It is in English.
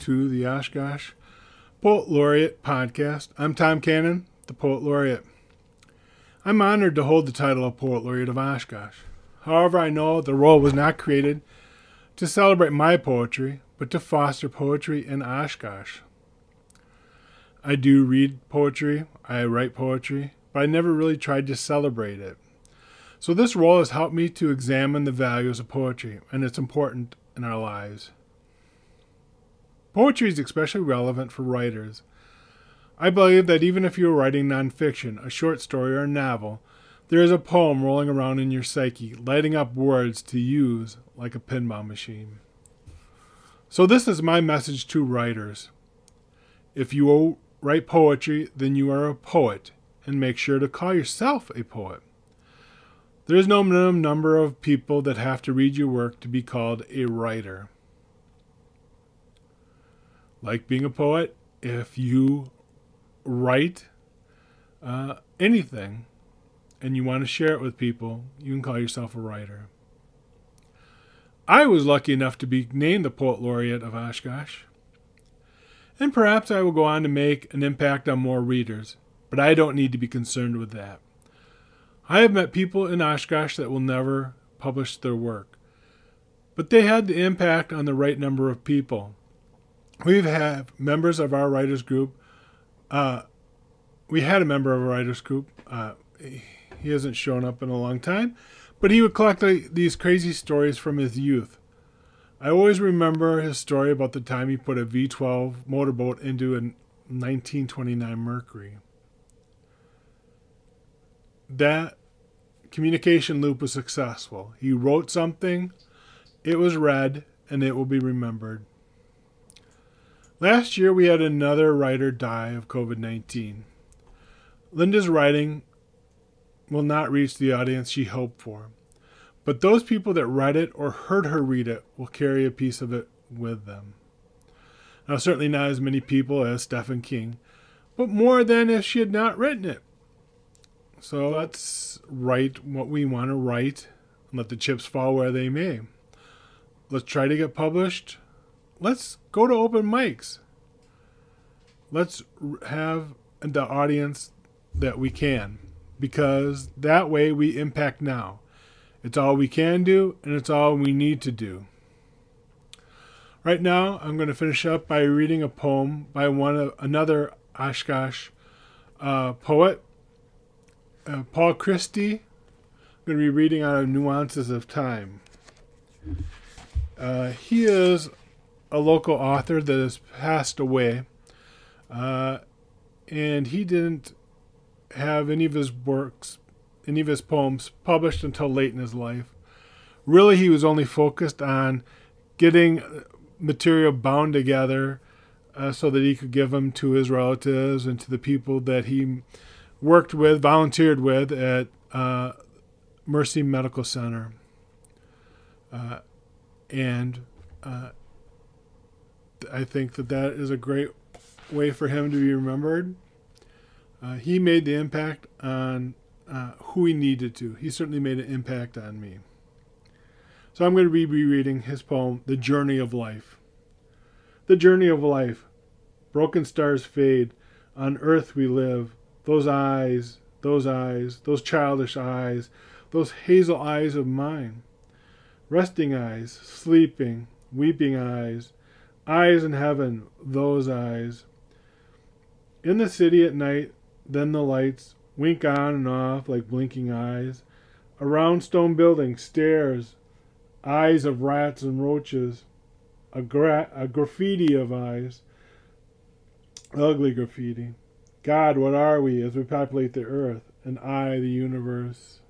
to the Oshkosh Poet Laureate podcast. I'm Tom Cannon, the Poet Laureate. I'm honored to hold the title of Poet Laureate of Oshkosh. However, I know the role was not created to celebrate my poetry, but to foster poetry in Oshkosh. I do read poetry, I write poetry, but I never really tried to celebrate it. So, this role has helped me to examine the values of poetry and its importance in our lives. Poetry is especially relevant for writers. I believe that even if you're writing nonfiction, a short story, or a novel, there is a poem rolling around in your psyche, lighting up words to use like a pinball machine. So, this is my message to writers. If you write poetry, then you are a poet, and make sure to call yourself a poet. There is no minimum number of people that have to read your work to be called a writer like being a poet, if you write uh, anything and you want to share it with people, you can call yourself a writer. I was lucky enough to be named the Poet Laureate of Oshkosh. And perhaps I will go on to make an impact on more readers, but I don't need to be concerned with that. I have met people in Oshkosh that will never publish their work, but they had the impact on the right number of people we've had members of our writers group. Uh, we had a member of a writers group. Uh, he hasn't shown up in a long time, but he would collect these crazy stories from his youth. I always remember his story about the time he put a V12 motorboat into a 1929 Mercury. That communication loop was successful. He wrote something, it was read, and it will be remembered. Last year, we had another writer die of COVID 19. Linda's writing will not reach the audience she hoped for, but those people that read it or heard her read it will carry a piece of it with them. Now, certainly not as many people as Stephen King, but more than if she had not written it. So let's write what we want to write and let the chips fall where they may. Let's try to get published let's go to open mics. Let's have the audience that we can because that way we impact now. It's all we can do and it's all we need to do. Right now, I'm going to finish up by reading a poem by one of another Oshkosh uh, poet, uh, Paul Christie. I'm going to be reading out of Nuances of Time. Uh, he is a local author that has passed away, uh, and he didn't have any of his works, any of his poems published until late in his life. Really, he was only focused on getting material bound together uh, so that he could give them to his relatives and to the people that he worked with, volunteered with at uh, Mercy Medical Center. Uh, and uh, I think that that is a great way for him to be remembered. Uh, he made the impact on uh, who he needed to. He certainly made an impact on me. So I'm going to be rereading his poem, The Journey of Life. The journey of life. Broken stars fade. On earth we live. Those eyes, those eyes, those childish eyes, those hazel eyes of mine. Resting eyes, sleeping, weeping eyes Eyes in heaven, those eyes. In the city at night, then the lights wink on and off like blinking eyes. A round stone building stares, eyes of rats and roaches. A, gra- a graffiti of eyes, ugly graffiti. God, what are we as we populate the earth, and I the universe?